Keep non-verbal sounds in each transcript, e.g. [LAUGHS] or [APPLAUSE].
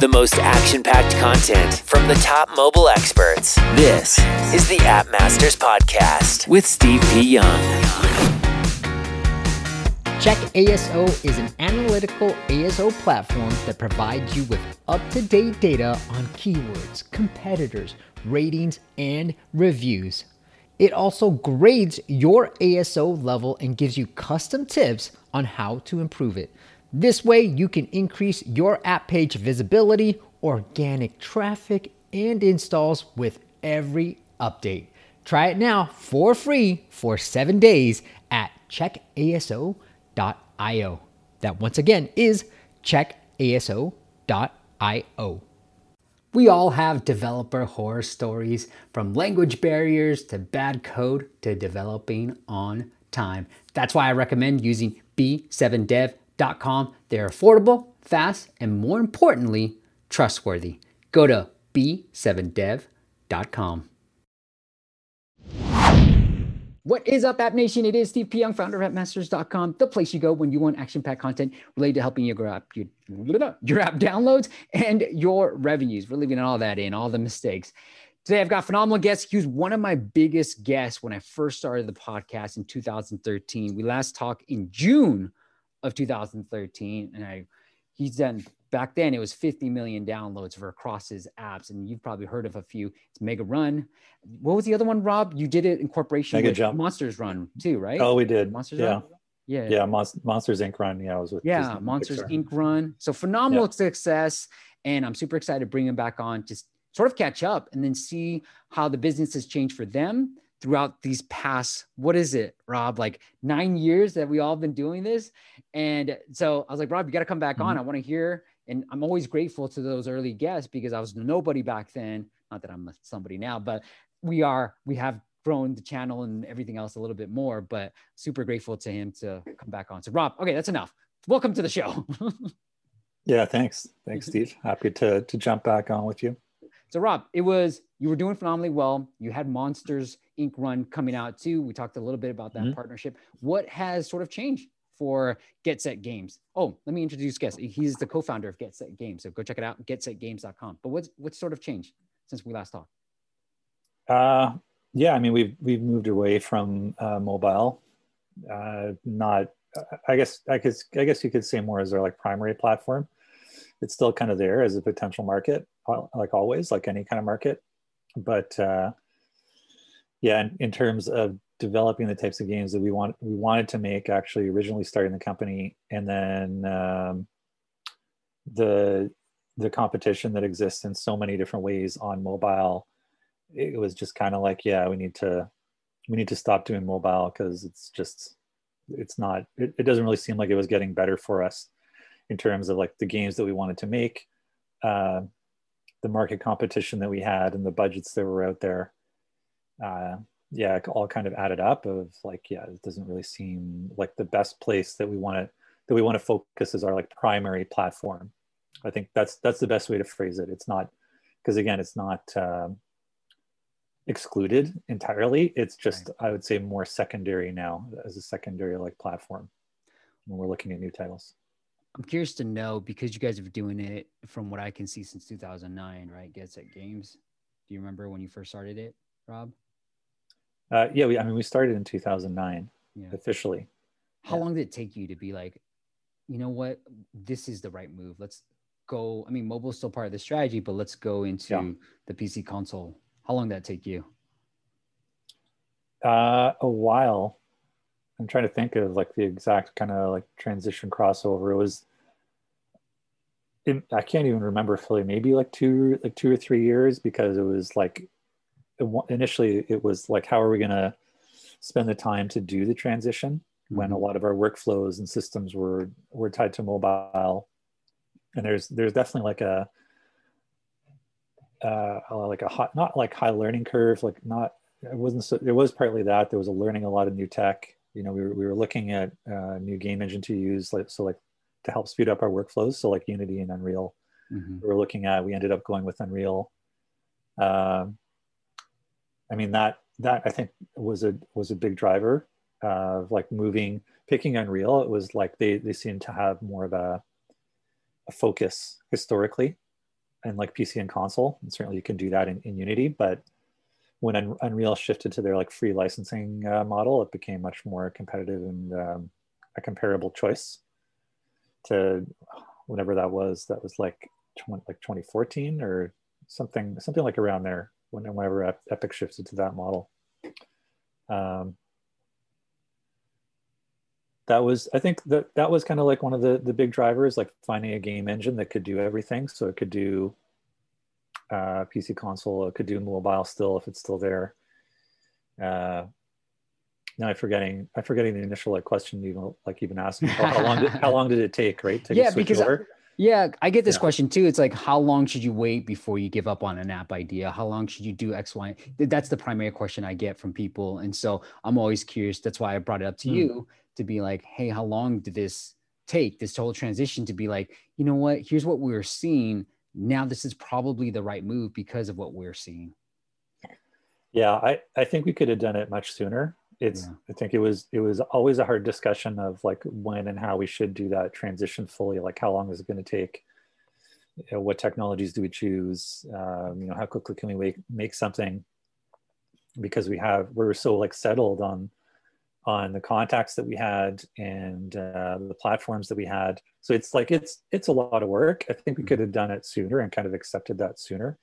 The most action packed content from the top mobile experts. This is the App Masters Podcast with Steve P. Young. Check ASO is an analytical ASO platform that provides you with up to date data on keywords, competitors, ratings, and reviews. It also grades your ASO level and gives you custom tips on how to improve it. This way, you can increase your app page visibility, organic traffic, and installs with every update. Try it now for free for seven days at checkaso.io. That once again is checkaso.io. We all have developer horror stories from language barriers to bad code to developing on time. That's why I recommend using b7dev.com. They're affordable, fast, and more importantly, trustworthy. Go to b7dev.com. What is up, App Nation? It is Steve. Young, founder of AppMasters.com, the place you go when you want action-packed content related to helping you grow up your, your app downloads and your revenues. We're leaving all that in, all the mistakes. Today, I've got phenomenal guests. He was one of my biggest guests when I first started the podcast in 2013. We last talked in June of 2013, and I he's done back then it was 50 million downloads for across his apps and you've probably heard of a few. It's mega run. What was the other one rob? You did it in corporation mega jump. Monsters run too right? Oh we did. Monsters yeah run? Yeah. Yeah. Mon- monsters inc. Run. Yeah i was with yeah Disney monsters Pixar. inc. Run. So phenomenal Yeah. success and i'm super excited to bring him back on just sort of catch up and then see how the business has changed for them throughout these past what is it rob? Like nine years that we all have been doing this? And so i was like rob you got to come back on. Mm-hmm. i want to hear and i'm always grateful to those early guests because i was nobody back then. Not that i'm somebody now but we are we have grown the channel and everything else a little bit more but super grateful to him to come back on. So rob okay that's enough. Welcome to the show. [LAUGHS] Yeah thanks. Thanks [LAUGHS] steve. Happy to to jump back on with you So Rob, it was you were doing phenomenally well. You had Monsters Inc. run coming out too. We talked a little bit about that Mhm. partnership. What has sort of changed for Get Set Games? Oh, let me introduce guest. He's the co-founder of Get Set Games. So go check it out, getsetgames.com. But what's what's sort of changed since we last talked? uh yeah i mean we've we've moved away from uh mobile uh not i guess i guess i guess you could say more as our like primary platform it's still kind of there as a potential market like always like any kind of market. But uh yeah in, in terms of developing the types of games that we want we wanted to make actually originally starting the company and then um the the competition that exists in so many different ways on mobile it was just kind of like yeah we need to we need to stop doing mobile because it's just it's not it, it doesn't really seem like it was getting better for us in terms of like the games that we wanted to make. Uh, the market competition that we had and the budgets that were out there uh, yeah all kind of added up of like yeah it doesn't really seem like the best place that we want to that we want to focus as our like primary platform. I think that's that's the best way to phrase it. It's not because again it's not um, excluded entirely. It's just i would say more secondary now as a secondary like platform when we're looking at new titles I'm curious to know because you guys have been doing it from what I can see since 2009, right? Get Set Games. Do you remember when you first started it, Rob? uh, yeah we, i mean we started in 2009 Yeah. officially How Yeah. long did it take you to be like, you know what, this is the right move? Let's go. I mean, mobile is still part of the strategy, but let's go into Yeah. the PC console. How long did that take you? uh, a while i'm trying to think of like the exact kind of like transition crossover. It was i can't even remember fully maybe like two like two or three years because it was like it initially it was like how are we going to spend the time to do the transition when a lot of our workflows and systems were were tied to mobile? And there's there's definitely like a uh like a hot not like high learning curve like not it wasn't so it was partly that. There was a learning a lot of new tech you know we were, we were looking at uh, new game engine to use like so like to help speed up our workflows so like unity and unreal Mhm. we were looking at we ended up going with unreal um, i mean that that i think was a was a big driver of like moving picking unreal it was like they they seemed to have more of a, a focus historically and like PC and console, and certainly you can do that in, in Unity. But when Un- Unreal shifted to their like free licensing uh, model, it became much more competitive and um, a comparable choice to whatever that was. That was like like 2014 or something something like around there. Whenever Epic shifted to that model. Um, that was i think that that was kind of like one of the the big drivers like finding a game engine that could do everything so it could do uh, pc console it could do mobile still if it's still there uh, now i'm forgetting i'm forgetting the initial like question you like even asked me how, how long did how long did it take right to [LAUGHS] yeah because I, yeah i get this yeah. question too it's like how long should you wait before you give up on an app idea how long should you do x y that's the primary question i get from people and so i'm always curious that's why i brought it up to mm. you to be like, hey, how long did this take? This whole transition to be like, you know what? Here's what we are seeing. Now this is probably the right move because of what we're seeing. Yeah, I, I think we could have done it much sooner. It's yeah. I think it was it was always a hard discussion of like when and how we should do that transition fully. Like how long is it going to take? You know, what technologies do we choose? Um, you know, how quickly can we make make something? Because we have we're so like settled on on the contacts that we had and uh, the platforms that we had. So it's like it's it's a lot of work. I think we could have done it sooner and kind of accepted that sooner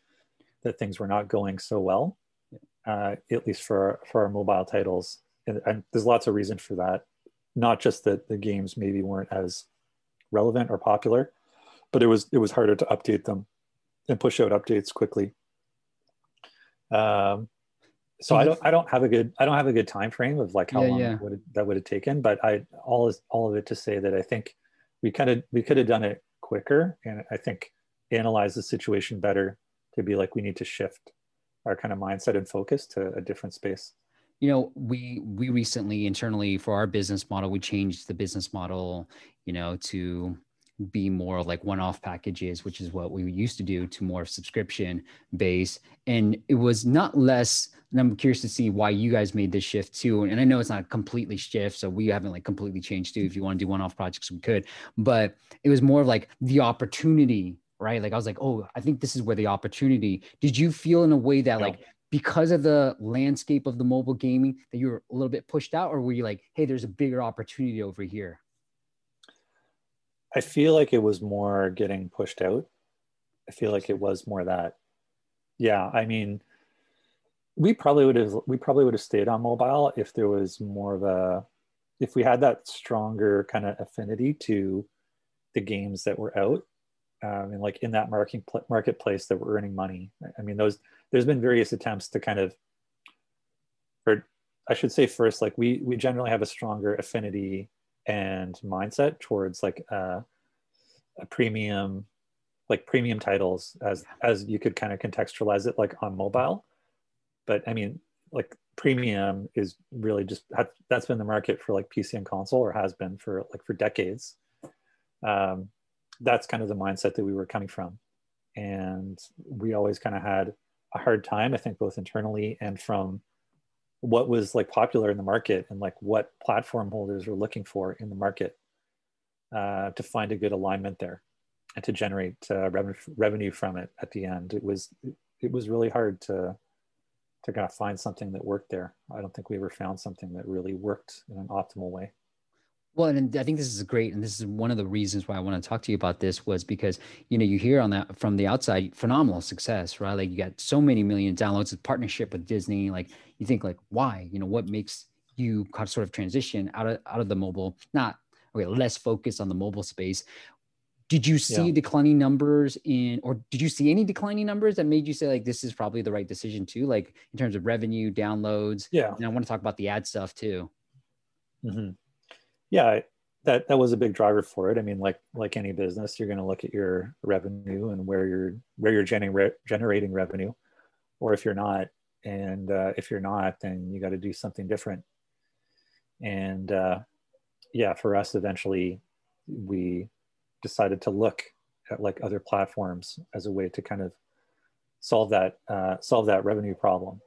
that things were not going so well, uh, at least for for our mobile titles. And, and, there's lots of reason for that. Not just that the games maybe weren't as relevant or popular, but it was it was harder to update them and push out updates quickly. Um, so I mm-hmm. don't I don't have a good I don't have a good time frame of like how yeah, long yeah. Would it, that would have taken, but I all is all of it to say that I think we kind of we could have done it quicker, and I think analyze the situation better to be like we need to shift our kind of mindset and focus to a different space you know we we recently internally for our business model we changed the business model you know to be more like one-off packages which is what we used to do to more subscription base. And it was not less and i'm curious to see why you guys made this shift too. And i know it's not completely shift so we haven't like completely changed too. If you want to do one-off projects we could. But it was more of like the opportunity right? Like i was like oh i think this is where the opportunity. Did you feel in a way that like because of the landscape of the mobile gaming that you were a little bit pushed out? Or were you like hey there's a bigger opportunity over here I feel like it was more getting pushed out. I feel like it was more that. Yeah, I mean, we probably would have we probably would have stayed on mobile if there was more of a if we had that stronger kind of affinity to the games that were out um, and like in that market marketplace that were earning money. I mean, those there's been various attempts to kind of, or I should say first, like we we generally have a stronger affinity and mindset towards like uh, a premium like premium titles as as you could kind of contextualize it like on mobile. But i mean like premium is really just that's been the market for like pc and console or has been for like for decades. Um, that's kind of the mindset that we were coming from. And we always kind of had a hard time i think both internally and from what was like popular in the market and like what platform holders were looking for in the market uh, to find a good alignment there and to generate uh, revenue revenue from it at the end. It was it was really hard to to kind of find something that worked there. I don't think we ever found something that really worked in an optimal way. Well, and I think this is great, and this is one of the reasons why I want to talk to you about this was because you know you hear on that from the outside phenomenal success, right? Like you got so many million downloads, a partnership with Disney. Like you think like why? You know what makes you sort of transition out of out of the mobile, not okay, less focus on the mobile space. Did you see yeah. declining numbers in, or did you see any declining numbers that made you say like this is probably the right decision too, like in terms of revenue, downloads? Yeah, and I want to talk about the ad stuff too. Mm-hmm yeah, that that was a big driver for it. I mean, like like any business, you're going to look at your revenue and where you're where you're generating generating revenue, or if you're not, and uh, if you're not, then you got to do something different. And uh, yeah, for us, eventually, we decided to look at like other platforms as a way to kind of solve that uh, solve that revenue problem.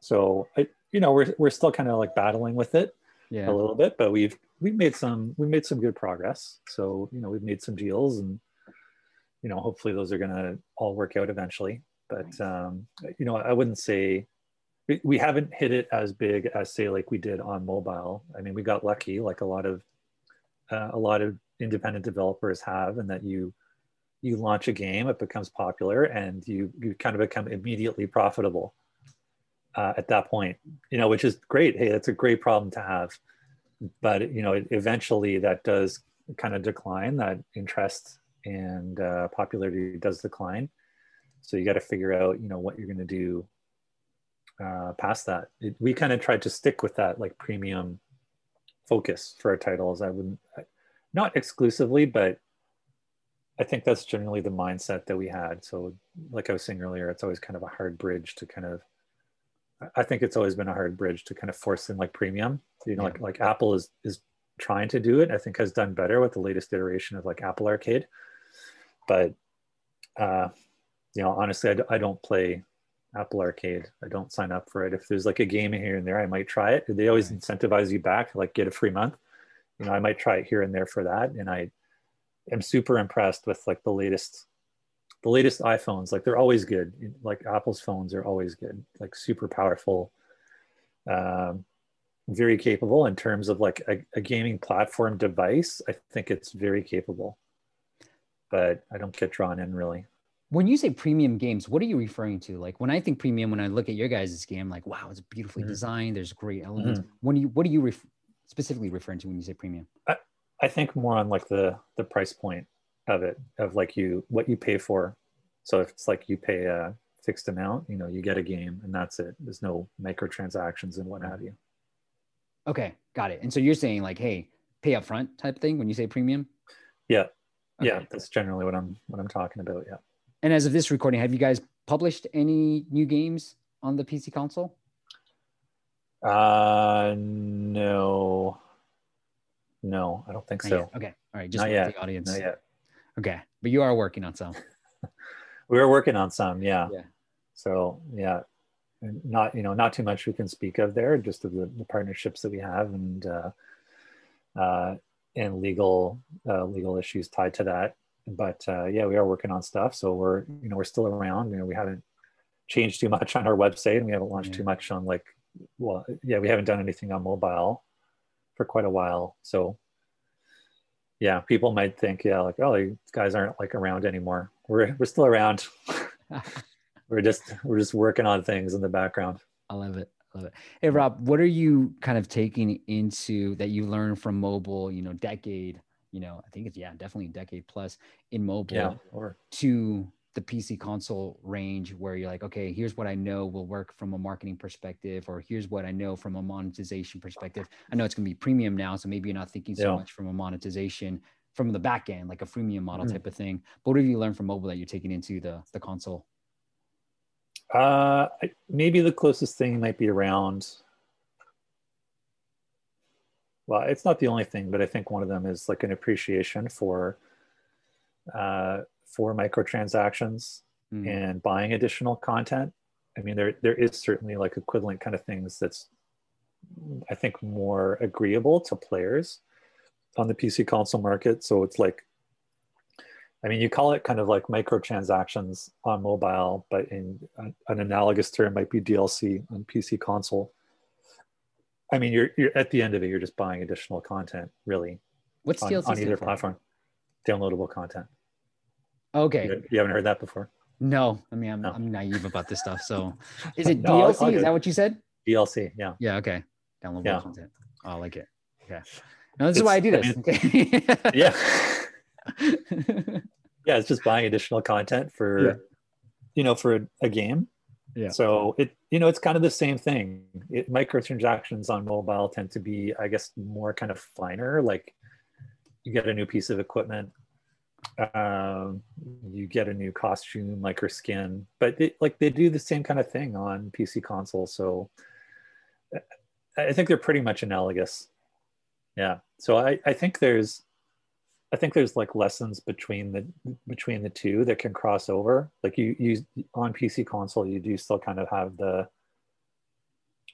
So I, you know, we're we're still kind of like battling with it yeah. a little bit, but we've we've made some we made some good progress. So you know we've made some deals and you know, hopefully those are going to all work out eventually. But um, you know, I wouldn't say we, we haven't hit it as big as say like we did on mobile. I mean, we got lucky, like a lot of uh, a lot of independent developers have, and that you you launch a game, it becomes popular, and you you kind of become immediately profitable uh, at that point. You know, which is great. Hey, that's a great problem to have. But you know, eventually that does kind of decline. That interest and uh, popularity does decline. So you got to figure out, you know, what you're going to do uh, past that. It, we kind of tried to stick with that like premium focus for our titles. I wouldn't, not exclusively, but I think that's generally the mindset that we had. So, like I was saying earlier, it's always kind of a hard bridge to kind of. I think it's always been a hard bridge to kind of force in like premium. You know, yeah. like like Apple is is trying to do it. I think has done better with the latest iteration of like Apple Arcade, but uh, you know, honestly, I d- I don't play Apple Arcade. I don't sign up for it. If there's like a game here and there, I might try it. They always incentivize you back, like get a free month. You know, I might try it here and there for that. And I am super impressed with like the latest, the latest iPhones. Like they're always good. Like Apple's phones are always good. Like super powerful, um, very capable in terms of like a, a gaming platform device. I think it's very capable, but I don't get drawn in really when you say premium games, what are you referring to? Like when I think premium, when I look at your guys' game, like wow, it's beautifully mm-hmm. designed. There's great elements. Mm-hmm. When you what are you ref- specifically referring to when you say premium? I, I think more on like the the price point of it, of like you what you pay for. So if it's like you pay a fixed amount, you know, you get a game and that's it. There's no microtransactions and what have you. Okay, got it. And so you're saying like, hey, pay up front type thing when you say premium? Yeah. Okay. Yeah, that's generally what I'm what I'm talking about. Yeah. And as of this recording, have you guys published any new games on the PC console? Uh, no, no, I don't think so. Okay, all right, just Not yet. the audience. Not yet. Okay, but you are working on some. [LAUGHS] we are working on some, yeah. Yeah. So yeah, not you know not too much we can speak of there, just of the, the partnerships that we have and uh, uh, and legal uh, legal issues tied to that but uh, yeah, we are working on stuff. So we're you know we're still around. You know, we haven't changed too much [LAUGHS] on our website, and we haven't launched yeah. too much on like well, yeah, we haven't done anything on mobile for quite a while. So yeah, people might think yeah, like oh, these guys aren't like around anymore. We're we're still around. [LAUGHS] we're just we're just working on things in the background. I love it. I love it. Hey Rob, what are you kind of taking into that you learned from mobile? You know, decade you know, I think it's yeah, definitely a decade plus in mobile yeah, or- to the PC console range where you're like, okay, here's what I know will work from a marketing perspective, or here's what I know from a monetization perspective. I know it's gonna be premium now, so maybe you're not thinking so yeah. much from a monetization from the back end, like a freemium model mm-hmm. type of thing. But what have you learned from mobile that you're taking into the the console? Uh, maybe the closest thing might be around well, it's not the only thing, but I think one of them is like an appreciation for uh, for microtransactions mm. and buying additional content. I mean, there there is certainly like equivalent kind of things that's I think more agreeable to players on the PC console market. So it's like, I mean, you call it kind of like microtransactions on mobile, but in an, an analogous term might be DLC on PC console. I mean, you're you're at the end of it, you're just buying additional content, really. What's on, DLC on either platform? Downloadable content. Okay. You, you, haven't heard that before? No, I mean, I'm, no. I'm naive about this stuff. So, [LAUGHS] is it no, DLC? I'll, I'll is that what you said? DLC, yeah. Yeah. Okay. Downloadable yeah. content. Oh, I like it. Okay. No, this it's, is why I do this. I mean, okay. [LAUGHS] yeah. [LAUGHS] yeah, it's just buying additional content for, yeah. you know, for a, a game yeah. So it, you know, it's kind of the same thing. It, microtransactions on mobile tend to be, I guess, more kind of finer. Like you get a new piece of equipment, um, you get a new costume, like her skin, but it, like they do the same kind of thing on PC console. So I think they're pretty much analogous. Yeah. So I, I think there's I think there's like lessons between the between the two that can cross over. Like you use on PC console, you do still kind of have the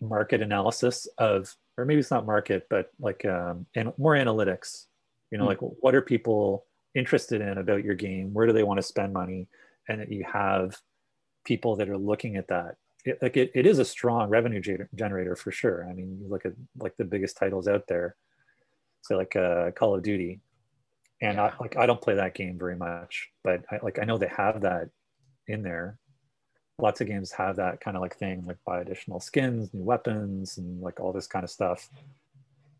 market analysis of, or maybe it's not market, but like um, and more analytics. You know, mm like what are people interested in about your game where do they want to spend money and that you have people that are looking at that. It, like it, it is a strong revenue generator for sure. I mean you look at like the biggest titles out there say like uh, call of duty and yeah. I, like i don't play that game very much but I, like i know they have that in there. Lots of games have that kind of like thing like buy additional skins new weapons and like all this kind of stuff.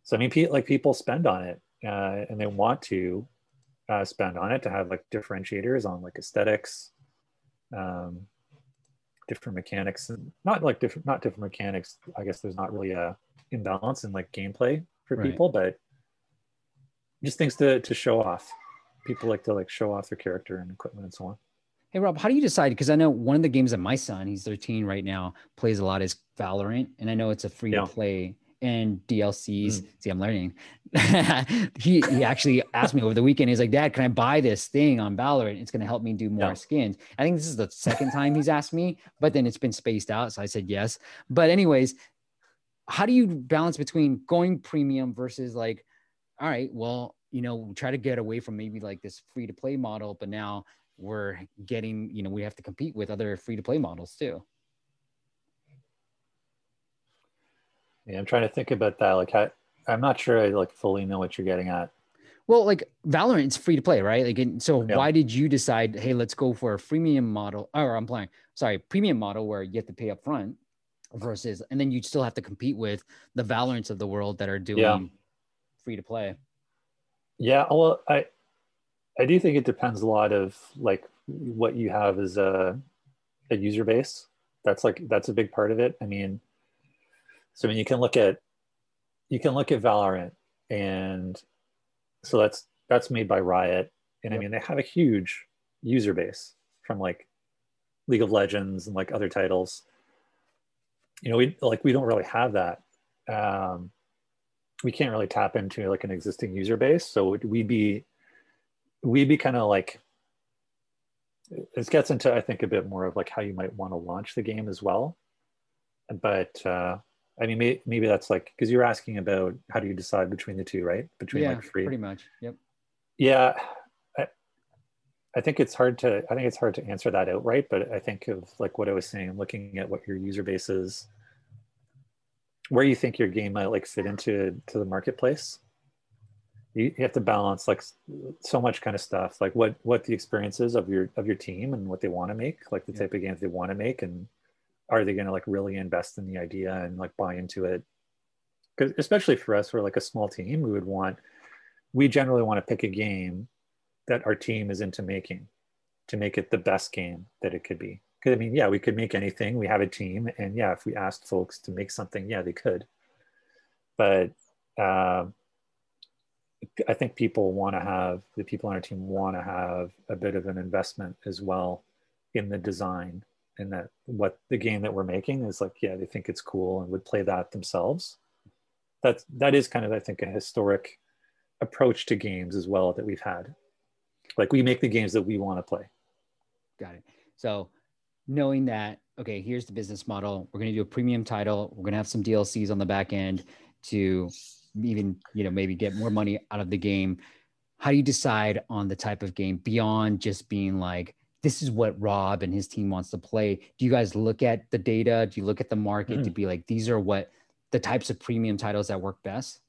So i mean like people spend on it uh, and they want to uh, spend on it to have like differentiators on like aesthetics um, different mechanics and not like different not different mechanics. I guess there's not really a imbalance in like gameplay for right. people but just things to to show off. People like to like show off their character and equipment and so on. Hey rob how do you decide? Because i know one of the games that my son he's 13 right now plays a lot is valorant and i know it's a free to play and DLCs. Mm. See, I'm learning. [LAUGHS] he he actually asked me over the weekend. He's like, Dad, can I buy this thing on Valorant? It's going to help me do more skins. I think this is the second time he's asked me, but then it's been spaced out. So I said yes. But anyways, how do you balance between going premium versus like, all right, well, you know, try to get away from maybe like this free to play model, but now we're getting, you know, we have to compete with other free to play models too. Yeah, I'm trying to think about that. Like, I, I'm not sure I like fully know what you're getting at. Well, like Valorant, it's free to play, right? Like, so yeah. why did you decide, hey, let's go for a freemium model? Or I'm playing, sorry, premium model where you have to pay up front versus, and then you still have to compete with the Valorants of the world that are doing yeah. free to play. Yeah, well, I, I do think it depends a lot of like what you have as a, a user base. That's like that's a big part of it. I mean, so I mean, you can look at you can look at Valorant, and so that's that's made by Riot, and. I mean they have a huge user base from like League of Legends and like other titles. You know, we like we don't really have that. Um, we can't really tap into like an existing user base, so we'd be we'd be kind of like this gets into I think a bit more of like how you might want to launch the game as well. But uh, I mean, maybe, maybe that's like because you're asking about how do you decide between the two, right? Between yeah, like free, pretty much. Yep. Yeah, I, I think it's hard to I think it's hard to answer that outright, but I think of like what I was saying, looking at what your user base is, where you think your game might like fit into to the marketplace. You, you have to balance like so much kind of stuff, like what what the experiences of your of your team and what they want to make, like the type of games they want to make, and are they going to like really invest in the idea and like buy into it? Because especially for us we're like a small team we would want we generally want to pick a game that our team is into making to make it the best game that it could be. Because i mean yeah we could make anything we have a team and yeah if we asked folks to make something yeah they could. But uh, i think people want to have the people on our team want to have a bit of an investment as well in the design and that what the game that we're making is like yeah they think it's cool and would play that themselves. That's that is kind of i think a historic approach to games as well that we've had. Like we make the games that we want to play. Got it. So knowing that okay here's the business model. We're going to do a premium title. We're going to have some dlcs on the back end to even you know maybe get more money out of the game. How do you decide on the type of game beyond just being like this is what Rob and his team wants to play. Do you guys look at the data? Do you look at the market mm. to be like, these are what the types of premium titles that work best?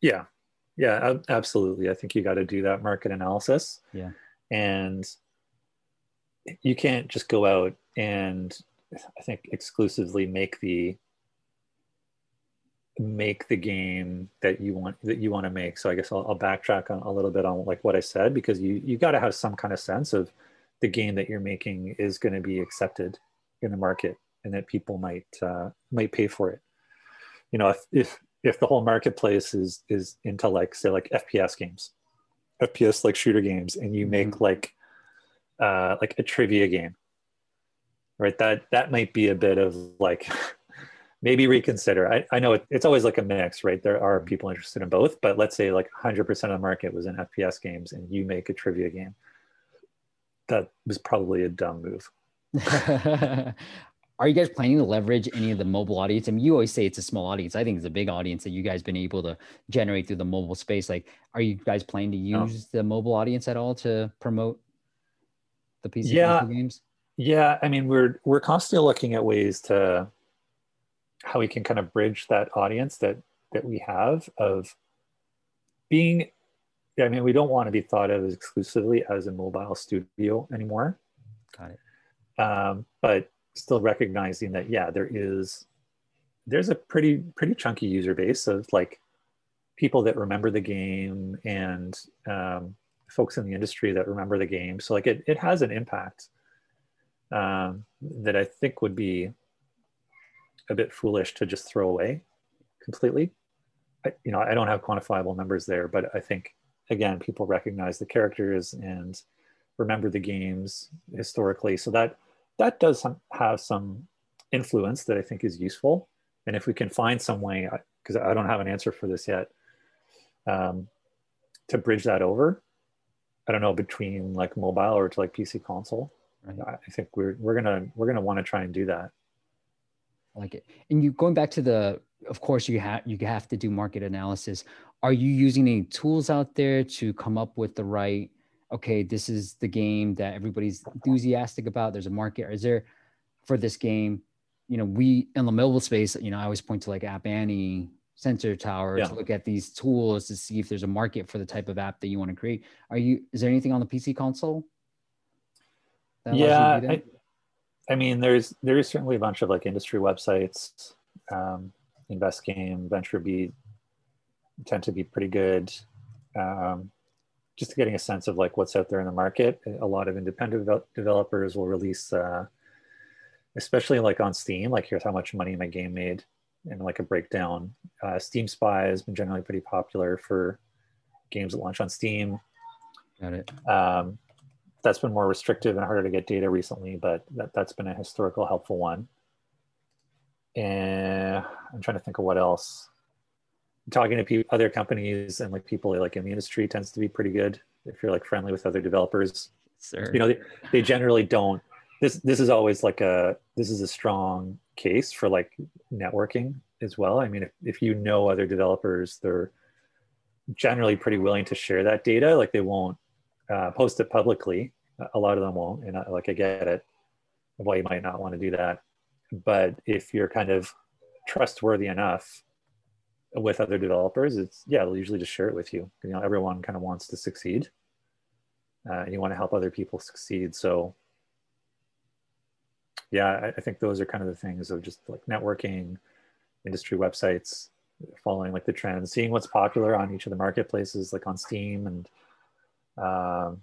Yeah. Yeah, absolutely. I think you got to do that market analysis. Yeah. And you can't just go out and I think exclusively make the make the game that you want that you want to make. So I guess I'll, I'll backtrack on a little bit on like what I said because you you got to have some kind of sense of the game that you're making is going to be accepted in the market and that people might uh, might pay for it. You know if, if if the whole marketplace is is into like say like fps games fps like shooter games and you make mm-hmm. like uh like a trivia game right? That that might be a bit of like [LAUGHS] maybe reconsider. I, I know it, it's always like a mix right? There are mm-hmm. people interested in both but let's say like 100% of the market was in fps games and you make a trivia game that was probably a dumb move. [LAUGHS] are you guys planning to leverage any of the mobile audience? I mean, you always say it's a small audience. I think it's a big audience that you guys been able to generate through the mobile space. Like, are you guys planning to use the mobile audience at all to promote the PC yeah. games? Yeah, I mean, we're we're constantly looking at ways to how we can kind of bridge that audience that that we have of being. Yeah, I mean, we don't want to be thought of exclusively as a mobile studio anymore. Got it. Um, but still recognizing that yeah there is there's a pretty pretty chunky user base of like people that remember the game and um, folks in the industry that remember the game so like it, it has an impact um, that i think would be a bit foolish to just throw away completely I, you know i don't have quantifiable numbers there but i think again people recognize the characters and remember the games historically so that that does some, have some influence that I think is useful. And if we can find some way, because I don't have an answer for this yet, um, to bridge that over, I don't know between like mobile or to like PC console. Right. I think we're we're gonna we're gonna want to try and do that. I like it. And you going back to the, of course, you have you have to do market analysis. Are you using any tools out there to come up with the right okay, this is the game that everybody's enthusiastic about. There's a market. Is there for this game? You know, we in the mobile space, you know, I always point to like App Annie, Sensor Tower yeah. to look at these tools to see if there's a market for the type of app that you want to create. Are you? Is there anything on the PC console? Yeah, I, I, mean, there's there is certainly a bunch of like industry websites, um, Invest Game, VentureBeat tend to be pretty good. Um, just getting a sense of like what's out there in the market. A lot of independent developers will release, uh, especially like on Steam, like here's how much money my game made and like a breakdown. Uh, Steam Spy has been generally pretty popular for games that launch on Steam. Got it. Um, that's been more restrictive and harder to get data recently, but that, that's been a historical helpful one. And I'm trying to think of what else talking to people, other companies and like people like in the industry tends to be pretty good if you're like friendly with other developers. Sure. You know, they, they generally don't. This this is always like a this is a strong case for like networking as well. I mean, if, if you know other developers, they're generally pretty willing to share that data. Like they won't uh, post it publicly. A lot of them won't, and I, like I get it why you might not want to do that. But if you're kind of trustworthy enough with other developers, it's yeah, they'll usually just share it with you. You know, everyone kind of wants to succeed, uh, and you want to help other people succeed. So, yeah, I, I, think those are kind of the things of just like networking, industry websites, following like the trends, seeing what's popular on each of the marketplaces, like on Steam and um,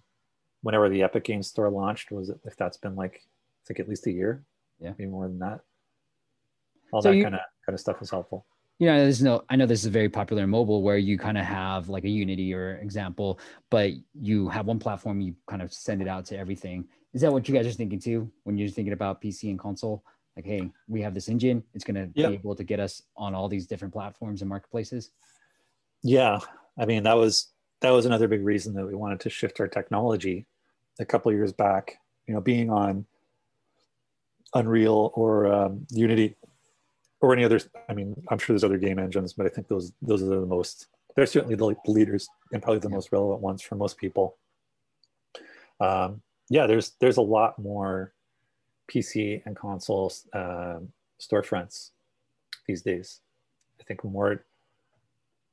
whenever the Epic Games Store launched, was it, if that's been like I think at least a year, yeah, maybe more than that. All so that kind of kind of stuff is helpful. You know there's no i know this is very popular in mobile where you kind of have like a unity or example but you have one platform you kind of send it out to everything. Is that what you guys are thinking too when you're thinking about pc and console? Like hey we have this engine it's going to be able to get us on all these different platforms and marketplaces? Yeah. I mean that was that was another big reason that we wanted to shift our technology a couple years back. You know being on unreal or um, unity or any other. I mean, I'm sure there's other game engines, but I think those those are the most. They're certainly the leaders and probably the most relevant ones for most people. Um, yeah, there's there's a lot more PC and console uh, storefronts these days. I think more.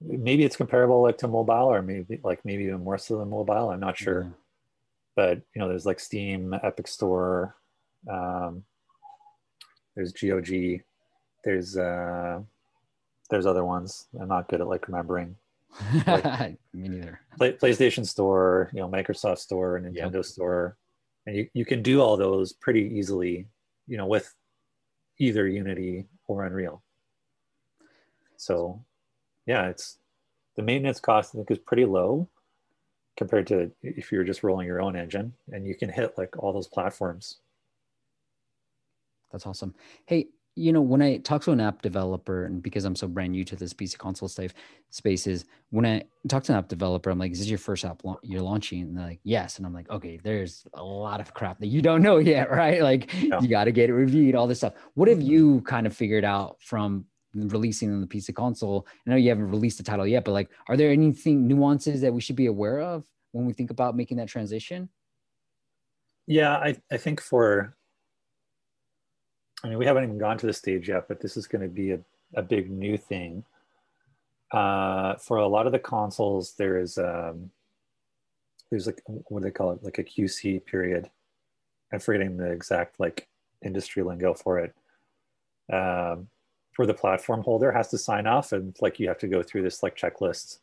Maybe it's comparable like to mobile, or maybe like maybe even more so than mobile. I'm not sure, yeah. but you know, there's like Steam, Epic Store. Um, there's GOG there's uh there's other ones. I'm not good at like remembering. Like, [LAUGHS] me neither. Play, playstation store you know microsoft store nintendo yep. store. And you, you can do all those pretty easily you know with either unity or unreal. So yeah it's the maintenance cost i think is pretty low compared to if you're just rolling your own engine and you can hit like all those platforms that's awesome hey you know, when I talk to an app developer, and because I'm so brand new to this PC console stuff spaces, when I talk to an app developer, I'm like, "Is this your first app la- you're launching?" And they're like, "Yes." And I'm like, "Okay, there's a lot of crap that you don't know [LAUGHS] yet, right? Like, yeah. you got to get it reviewed, all this stuff. What have mm-hmm. you kind of figured out from releasing on the PC console? I know you haven't released the title yet, but like, are there anything nuances that we should be aware of when we think about making that transition? Yeah, I, I think for I mean, we haven't even gone to the stage yet, but this is going to be a, a big new thing. Uh, for a lot of the consoles, there is um, there's like what do they call it, like a QC period. I'm forgetting the exact like industry lingo for it. Um, where the platform holder has to sign off, and like you have to go through this like checklist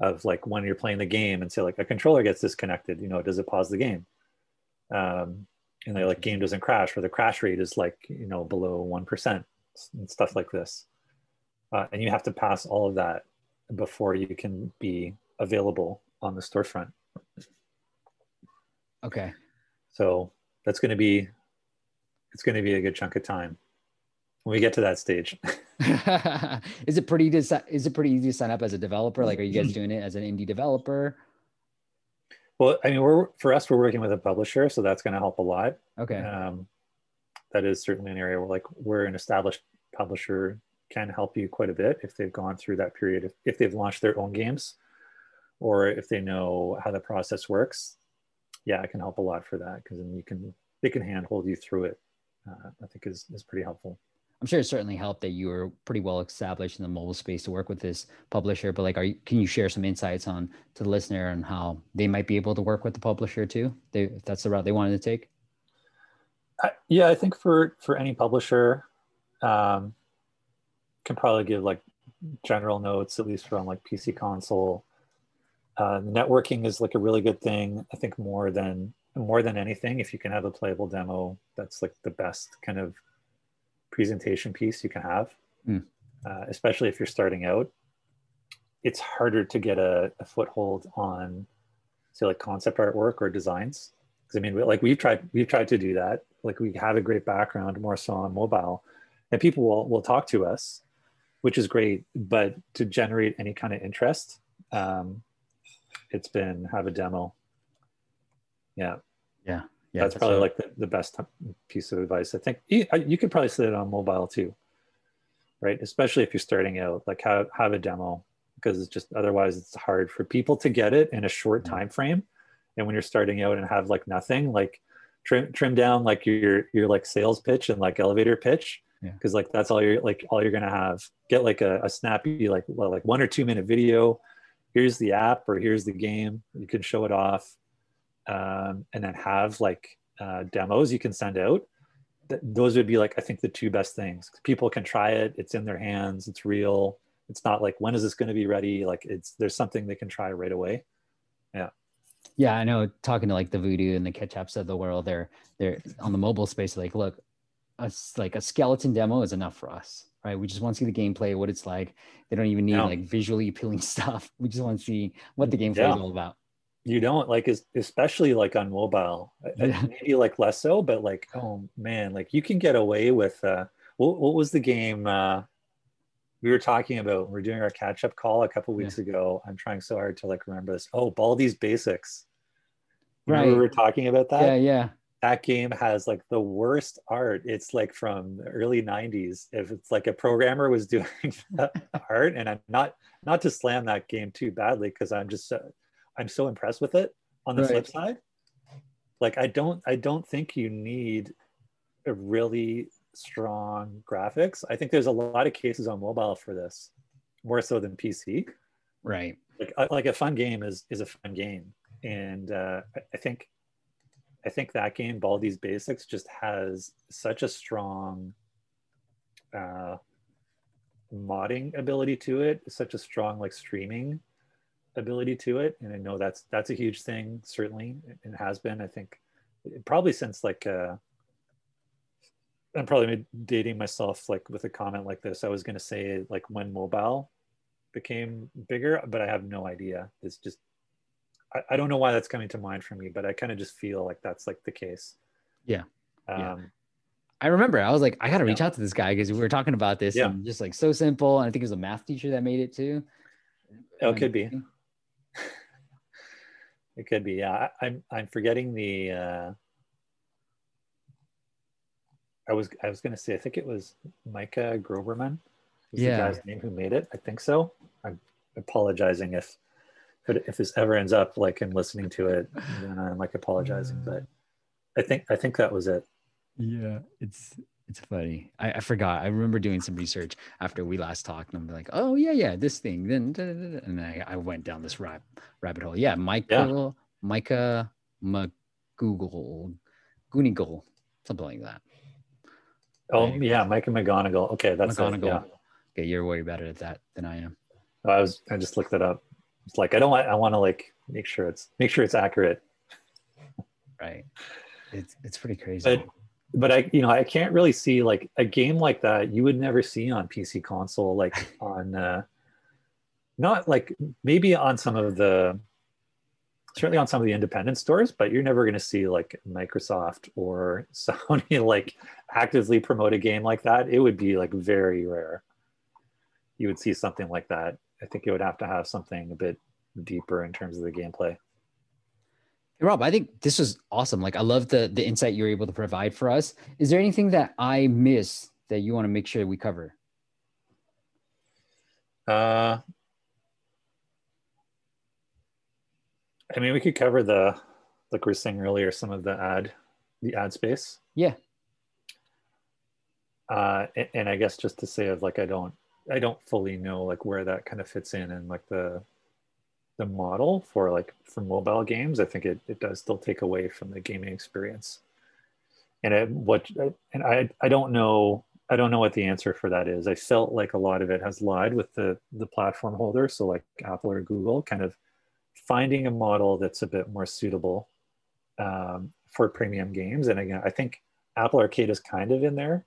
of like when you're playing the game and say like a controller gets disconnected. You know, does it pause the game? Um, and the like game doesn't crash or the crash rate is like you know below 1% and stuff like this. Uh, and you have to pass all of that before you can be available on the storefront. Okay. So that's going to be it's going to be a good chunk of time when we get to that stage. [LAUGHS] Is it pretty to, is it pretty easy to sign up as a developer? Like are you guys [CLEARS THROAT] doing it as an indie developer well, I mean, we're for us, we're working with a publisher, so that's going to help a lot. Okay. Um, that is certainly an area where, like, we're an established publisher can help you quite a bit if they've gone through that period, if, if they've launched their own games, or if they know how the process works. Yeah, it can help a lot for that because then you can they can handhold you through it. Uh, I think is is pretty helpful. I'm sure it certainly helped that you were pretty well established in the mobile space to work with this publisher. But like, are you, can you share some insights on to the listener and how they might be able to work with the publisher too? They, if that's the route they wanted to take. Yeah, I think for for any publisher, um, can probably give like general notes at least from like PC console. Uh, networking is like a really good thing. I think more than more than anything, if you can have a playable demo, that's like the best kind of presentation piece you can have, mm. uh, especially if you're starting out. It's harder to get a, a foothold on, say, like concept artwork or designs. Because I mean, like we've tried, we've tried to do that. Like we have a great background, more so on mobile, and people will will talk to us, which is great. But to generate any kind of interest, um, it's been have a demo. Yeah. Yeah yeah, that's, that's probably like the, the best piece of advice. I think you, you could probably set it on mobile too, right? Especially if you're starting out, like have, have a demo because it's just otherwise it's hard for people to get it in a short mm-hmm. time frame. And when you're starting out and have like nothing, like trim trim down like your your like sales pitch and like elevator pitch because yeah. like that's all you're like all you're gonna have. Get like a, a snappy like well, like one or two minute video. Here's the app or here's the game. You can show it off um, and then have like uh, demos you can send out Th- those would be like i think the two best things. People can try it it's in their hands it's real it's not like when is this going to be ready? Like it's there's something they can try right away. Yeah. Yeah i know talking to like the voodoo and the Ketchapps of the world they're they're on the mobile space like look a, like a skeleton demo is enough for us right? We just want to see the gameplay what it's like. They don't even need yeah. like visually appealing [LAUGHS] stuff. We just want to see what the gameplay yeah. is all about you don't like especially like on mobile yeah. maybe like less so but like oh man like you can get away with uh what, what was the game uh we were talking about we are doing our catch up call a couple weeks yeah. ago i'm trying so hard to like remember this. Oh Baldi's Basics. Right we were talking about that? Yeah yeah. That game has like the worst art. It's like from the early 90s if it's like a programmer was [LAUGHS] doing art and i'm not not to slam that game too badly because i'm just uh, I'm so impressed with it. On the right. flip side, like I don't I don't think you need a really strong graphics. I think there's a lot of cases on mobile for this, more so than PC. Right. Like like a fun game is is a fun game, and uh, I think I think that game Baldi's Basics just has such a strong uh, modding ability to it, such a strong like streaming ability to it and i know that's that's a huge thing certainly and has been i think probably since like uh i'm probably dating myself like with a comment like this i was going to say like when mobile became bigger but i have no idea it's just I, I don't know why that's coming to mind for me but i kind of just feel like that's like the case yeah um I remember I was like, I got to reach out to this guy because we were talking about this Yeah. and just like so simple. And I think it was a math teacher that made it too. Oh, it could be. It could be. Yeah, I, I'm I'm forgetting the. Uh, I was I was gonna say I think it was Micah Groberman. Yeah. the guy's name who made it. I think so. I'm apologizing if if this ever ends up like in listening to it, then I'm like apologizing. But I think I think that was it. Yeah, it's it's funny. I, I forgot. I remember doing some research after we last talked, and I'm like, oh yeah, yeah, this thing. Then and I, I went down this rap, rabbit hole. Yeah, Michael, Micah McGoogle, Goonigle, something like that. Oh Right. yeah, Micah McGonigal. Okay, that's it. McGonagall. Yeah. Okay, you're way better at that than I am. Oh, I was I just looked it up. It's like I don't want I want to like make sure it's make sure it's accurate. Right. It's it's pretty crazy. But but I you know I can't really see like a game like that you would never see on PC console like on uh not like maybe on some of the certainly on some of the independent stores but you're never going to see like Microsoft or [LAUGHS] Sony like actively promote a game like that. It would be like very rare. You would see something like that. I think it would have to have something a bit deeper in terms of the gameplay Hey, Rob, I think this was awesome. Like, I love the the insight you're able to provide for us. Is there anything that I miss that you want to make sure we cover? Uh, I mean, we could cover the, like we were saying earlier, some of the ad, the ad space. Yeah. Uh, and, and I guess just to say of like, I don't, I don't fully know like where that kind of fits in and like the, the model for like for mobile games. I think it, it does still take away from the gaming experience. And it, what, and I, I don't know I don't know what the answer for that is. I felt like a lot of it has lied with the the platform holder, so like Apple or Google, kind of finding a model that's a bit more suitable um, for premium games. And again, I think Apple Arcade is kind of in there,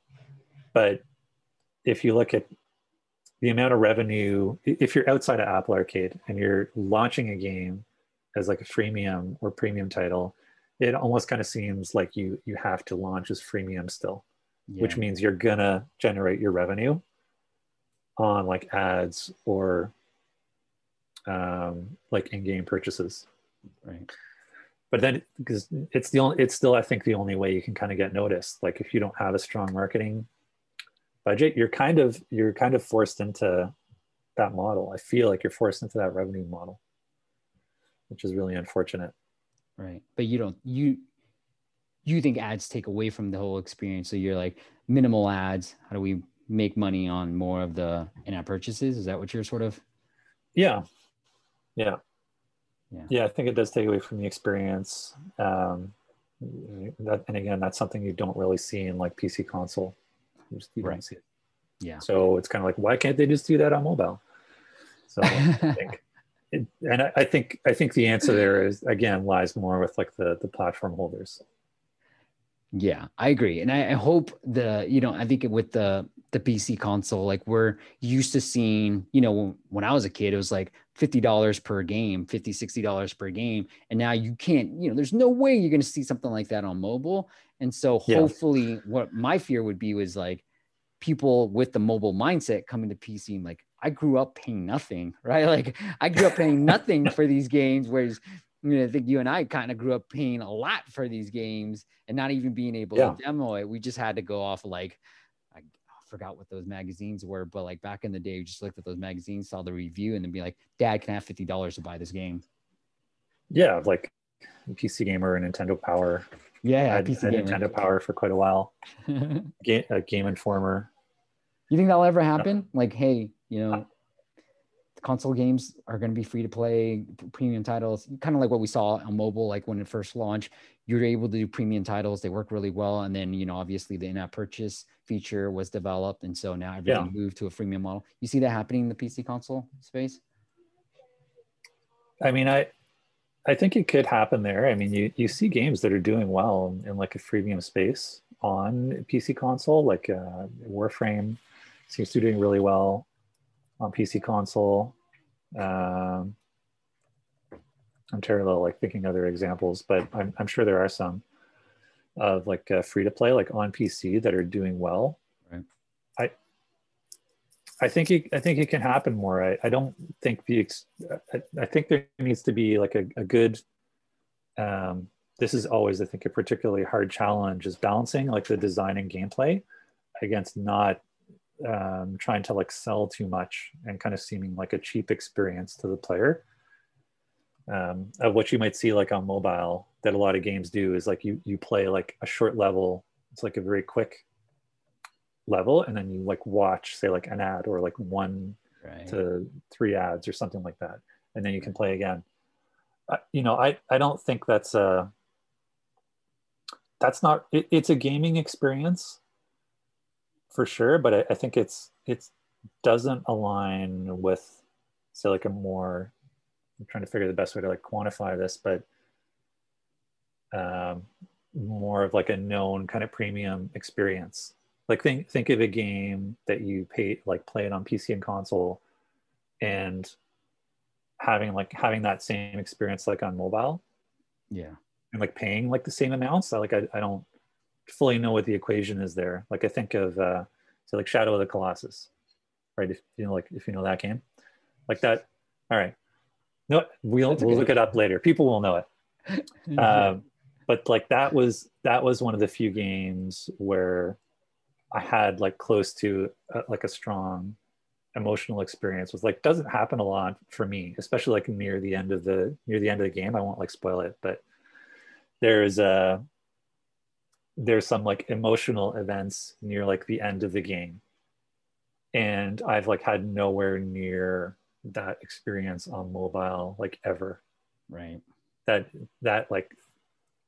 but if you look at the amount of revenue, if you're outside of Apple Arcade and you're launching a game as like a freemium or premium title, it almost kind of seems like you you have to launch as freemium still which means you're gonna generate your revenue on like ads or um, like in-game purchases. right. But then because it's the only, it's still I think the only way you can kind of get noticed. Like if you don't have a strong marketing budget, you're kind of you're kind of forced into that model. I feel like you're forced into that revenue model, which is really unfortunate. Right. But you don't you you think ads take away from the whole experience. So you're like minimal ads. How do we make money on more of the in-app purchases? Is that what you're sort of Yeah. Yeah. Yeah. Yeah. I think it does take away from the experience. Um, that, and again, that's something you don't really see in like PC console. You, just, you Right. don't see it. yeah. So it's kind of like, why can't they just do that on mobile? So I [LAUGHS] think, it, and I, I think, I think the answer there is again lies more with like the the platform holders. Yeah, I agree, and I, I hope the you know I think with the the PC console, like we're used to seeing, you know, when I was a kid, it was like fifty dollars per game, $50, 60 dollars per game, and now you can't, you know, there's no way you're going to see something like that on mobile, and so Yeah. hopefully, what my fear would be was like people with the mobile mindset coming to PC and like I grew up paying nothing, [LAUGHS] right? Like I grew up paying nothing for these games, whereas you know, I think you and I kind of grew up paying a lot for these games and not even being able Yeah. to demo it. We just had to go off like I forgot what those magazines were, but like back in the day, we just looked at those magazines, saw the review, and then be like, "Dad, can I have fifty dollars to buy this game?" Yeah, like PC Gamer and Nintendo Power. Yeah, yeah PC gamer. Nintendo Power for quite a while. [LAUGHS] Game, uh, Game Informer. You think that'll ever happen? Like, hey, you know, console games are going to be free to play, premium titles, kind of like what we saw on mobile, like when it first launched. You're able to do premium titles; they work really well, and then you know, obviously, the in-app purchase feature was developed, and so now everything moved to a freemium model. You see that happening in the PC console space? I mean, I I think it could happen there. I mean, you you see games that are doing well in, in like a freemium space on PC console, like uh, Warframe seems to be doing really well on PC console. Um, I'm terrible like thinking other examples, but I'm I'm sure there are some. of like uh, free to play, like on PC, that are doing well. Right. I I think it, I think it can happen more. I, I don't think the I, I think there needs to be like a, a good. Um, this is always I think a particularly hard challenge is balancing like the design and gameplay against not um, trying to like sell too much and kind of seeming like a cheap experience to the player um, of what you might see like on mobile that a lot of games do is like you you play like a short level it's like a very quick level and then you like watch say like an ad or like one Right. to three ads or something like that and then you can play again. Uh, you know i i don't think that's a that's not it, it's a gaming experience for sure but I, I think it's it's doesn't align with say like a more i'm trying to figure the best way to like quantify this but um more of like a known kind of premium experience like think think of a game that you pay like play it on pc and console and having like having that same experience like on mobile. Yeah. and like paying like the same amounts. I, like I, I don't fully know what the equation is there. Like i think of uh so like shadow of the colossus right? If you know like if you know that game. Like that all right. No we'll, we'll look it up later. People will know it. [LAUGHS] Um, but like that was that was one of the few games where I had like close to uh, like a strong emotional experience. Was like doesn't happen a lot for me, especially like near the end of the near the end of the game. I won't like spoil it, but there's a there's some like emotional events near like the end of the game, and I've like had nowhere near that experience on mobile like ever right. that that like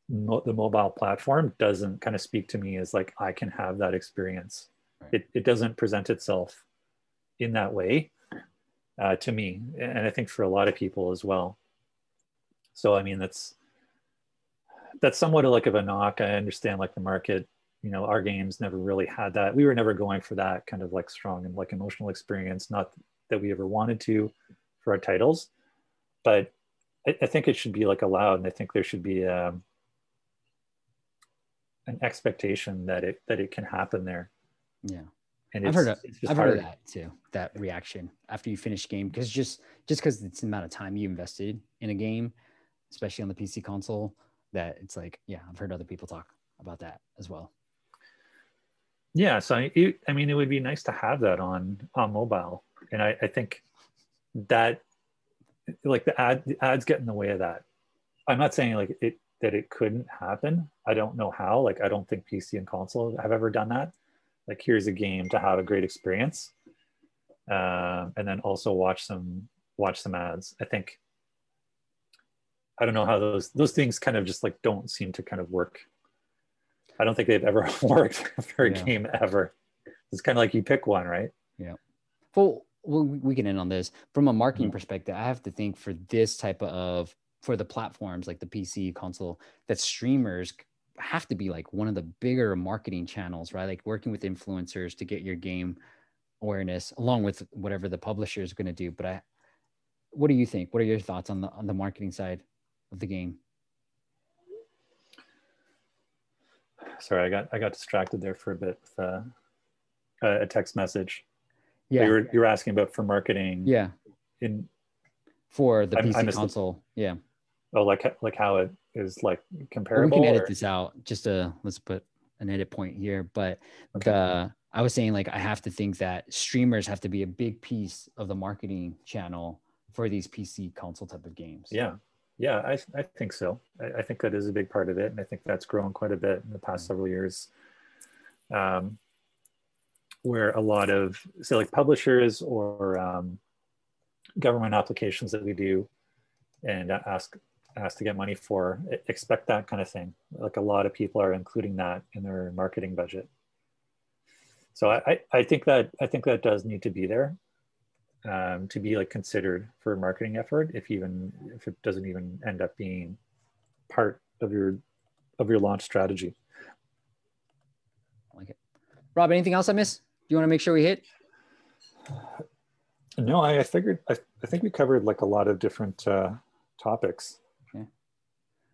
mo- the mobile platform doesn't kind of speak to me as like I can have that experience. Right. It, it doesn't present itself in that way uh, to me, and I think for a lot of people as well. So I mean that's that's somewhat of like of a knock. I understand like the market, you know, our games never really had that. We were never going for that kind of like strong and like emotional experience. Not that we ever wanted to for our titles, but I, I think it should be like allowed, and I think there should be um, an expectation that it that it can happen there. Yeah. And I've heard of, it's just I've heard of that too. That reaction after you finish game because just just because it's the amount of time you invested in a game, especially on the PC console, that it's like yeah, I've heard other people talk about that as well. Yeah, so I, it, I mean, it would be nice to have that on on mobile, and I, I think that like the ad the ads get in the way of that. I'm not saying like it that it couldn't happen. I don't know how. Like I don't think PC and console have ever done that. Like here's a game to have a great experience, um, and then also watch some watch some ads. I think I don't know how those those things kind of just like don't seem to kind of work. I don't think they've ever [LAUGHS] worked for a Yeah. game ever. It's kind of like you pick one, right? Yeah. Well, we we can end on this from a marketing Mhm. perspective. I have to think for this type of for the platforms like the PC console that streamers have to be like one of the bigger marketing channels, right? Like working with influencers to get your game awareness along with whatever the publisher is going to do. But I, what do you think? What are your thoughts on the on the marketing side of the game? Sorry, I got I got distracted there for a bit with uh, a a text message. Yeah, You were you were asking about for marketing. yeah, In for the PC it. console. Yeah, oh, like like how it is like Well, we can edit or- this out. Just to let's put an edit point here. But Okay. the I was saying like I have to think that streamers have to be a big piece of the marketing channel for these PC console type of games. Yeah, yeah, I I think so. I, I think that is a big part of it, and I think that's grown quite a bit in the past several years. Um, where a lot of say like publishers or um, government applications that we do and ask ask to get money for expect that kind of thing. Like a lot of people are including that in their marketing budget. So I, I, think that I think that does need to be there um, to be like considered for a marketing effort if even if it doesn't even end up being part of your of your launch strategy. I like it. Rob, anything else I missed? Do you want to make sure we hit? No, I, I figured I, I think we covered like a lot of different uh, topics.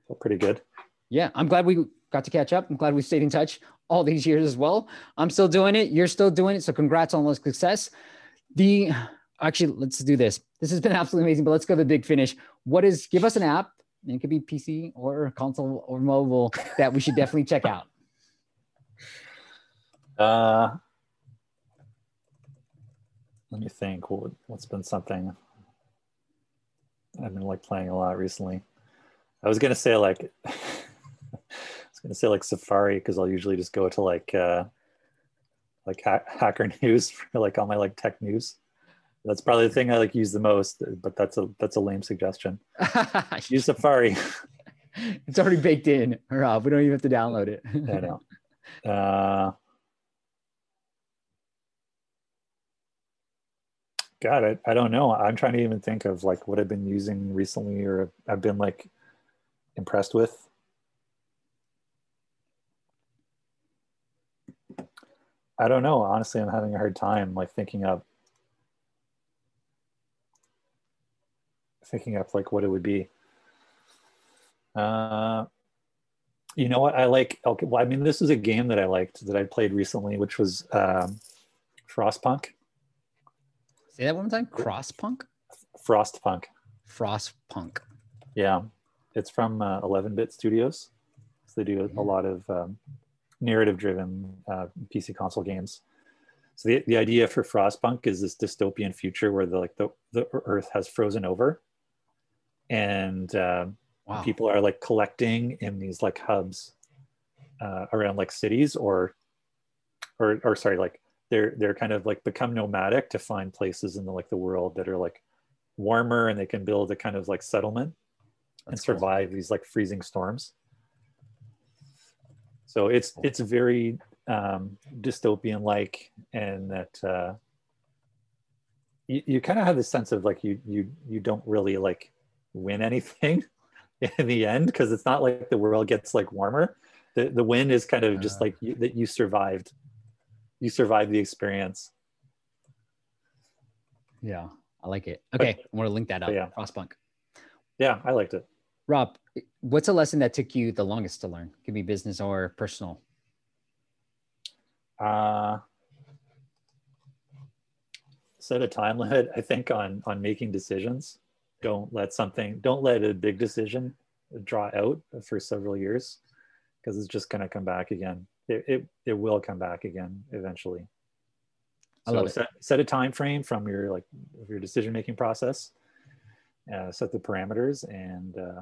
Yeah. So pretty good. yeah, I'm glad we got to catch up. I'm glad we stayed in touch all these years as well. I'm still doing it. You're still doing it. So congrats on the success. The actually, let's do this. This has been [LAUGHS] absolutely amazing, but let's go to the big finish. What is give us an app, and it could be PC or console or mobile that we should definitely check out. [LAUGHS] Uh let me think. What, what's been something I've been like playing a lot recently? I was gonna say like [LAUGHS] I was gonna say like Safari because I'll usually just go to like uh, like ha- Hacker [LAUGHS] News for like all my like tech news. That's probably the thing I like use the most, but that's a that's a lame suggestion. [LAUGHS] use Safari. it's already baked in, Rob. We don't even have to download it. I know. Uh, God, I, I don't know. I'm trying to even think of like what I've been using recently or I've been like impressed with. I don't know. Honestly, I'm having a hard time like thinking up thinking up like what it would be. Uh you know what I like okay well I mean this is a game that I liked that I played recently which was um Frostpunk. Say that one more time. Crosspunk. Frostpunk. Frostpunk. Yeah, it's from uh, 11-bit Studios. So they do a lot of um, narrative-driven uh, PC console games. So the, the idea for Frostpunk is this dystopian future where the like the, the Earth has frozen over, and uh, wow. people are like collecting in these like hubs uh, around like cities or or or sorry like they're they're kind of like become nomadic to find places in the like the world that are like warmer and they can build a kind of like settlement That's and survive cool. these like freezing storms so it's it's very um, dystopian like and that uh, you, you kind of have this sense of like you you you don't really like win anything [LAUGHS] in the end because it's not like the world gets like warmer the, the win is kind of just like you, that you survived you survived the experience. Yeah, I like it. Okay, but, I want to link that up. Yeah, Frostpunk. Yeah, I liked it. Rob, what's a lesson that took you the longest to learn? Could be business or personal. Uh, set a time [LAUGHS] limit. I think on on making decisions. Don't let something. Don't let a big decision draw out for several years because it's just going to come back again it, it, it will come back again eventually. I so set, set a time frame from your like your decision making process. Uh, set the parameters, and uh,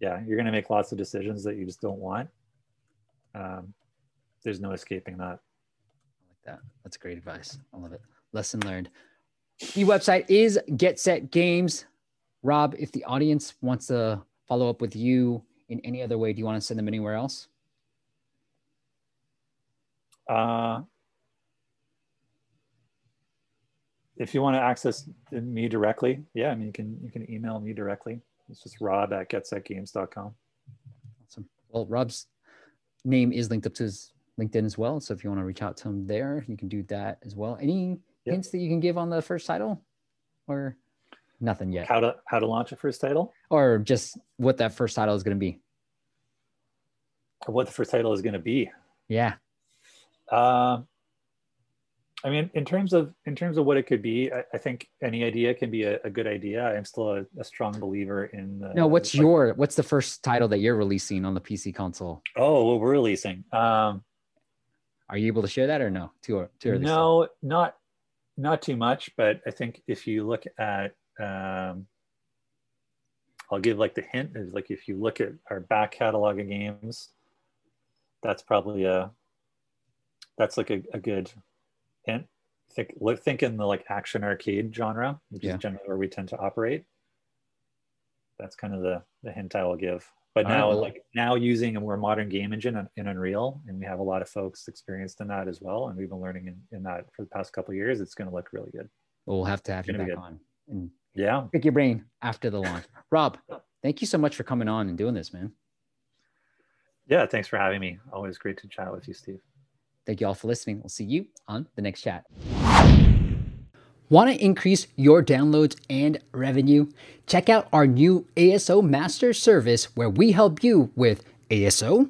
yeah, you're going to make lots of decisions that you just don't want. Um, there's no escaping that. I like that. That's great advice. I love it. Lesson learned. The website is Get Set Games. Rob, if the audience wants to follow up with you in any other way, do you want to send them anywhere else? Uh, if you want to access me directly, yeah, I mean, you can you can email me directly. It's just rob at getsetgames.com. Awesome. Well, Rob's name is linked up to his LinkedIn as well. So if you want to reach out to him there, you can do that as well. Any yep. hints that you can give on the first title or nothing yet? How to how to launch a first title? Or just what that first title is going to be? What the first title is going to be? Yeah. Uh, I mean, in terms of in terms of what it could be, I, I think any idea can be a, a good idea. I'm still a, a, strong believer in. The, no, what's like, your what's the first title that you're releasing on the PC console? Oh, what we're releasing. Um, Are you able to share that or no? Too too early. No, not not too much. But I think if you look at, um, I'll give like the hint is like if you look at our back catalog of games, that's probably a that's like a, a good hint. Think think in the like action arcade genre, which yeah. is generally where we tend to operate. That's kind of the the hint I will give. But now, well, like now using a more modern game engine in Unreal, and we have a lot of folks experienced in that as well, and we've been learning in, in that for the past couple years. It's going to look really good. We'll have to have you back on and yeah, pick your brain after the launch. Rob, thank you so much for coming on and doing this, man. Yeah, thanks for having me. Always great to chat with you, Steve. Thank you all for listening. We'll see you on the next chat. Want to increase your downloads and revenue? Check out our new ASO Master service where we help you with ASO,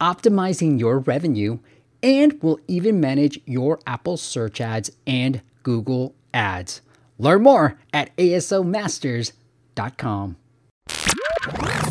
optimizing your revenue, and will even manage your Apple search ads and Google ads. Learn more at asomasters.com.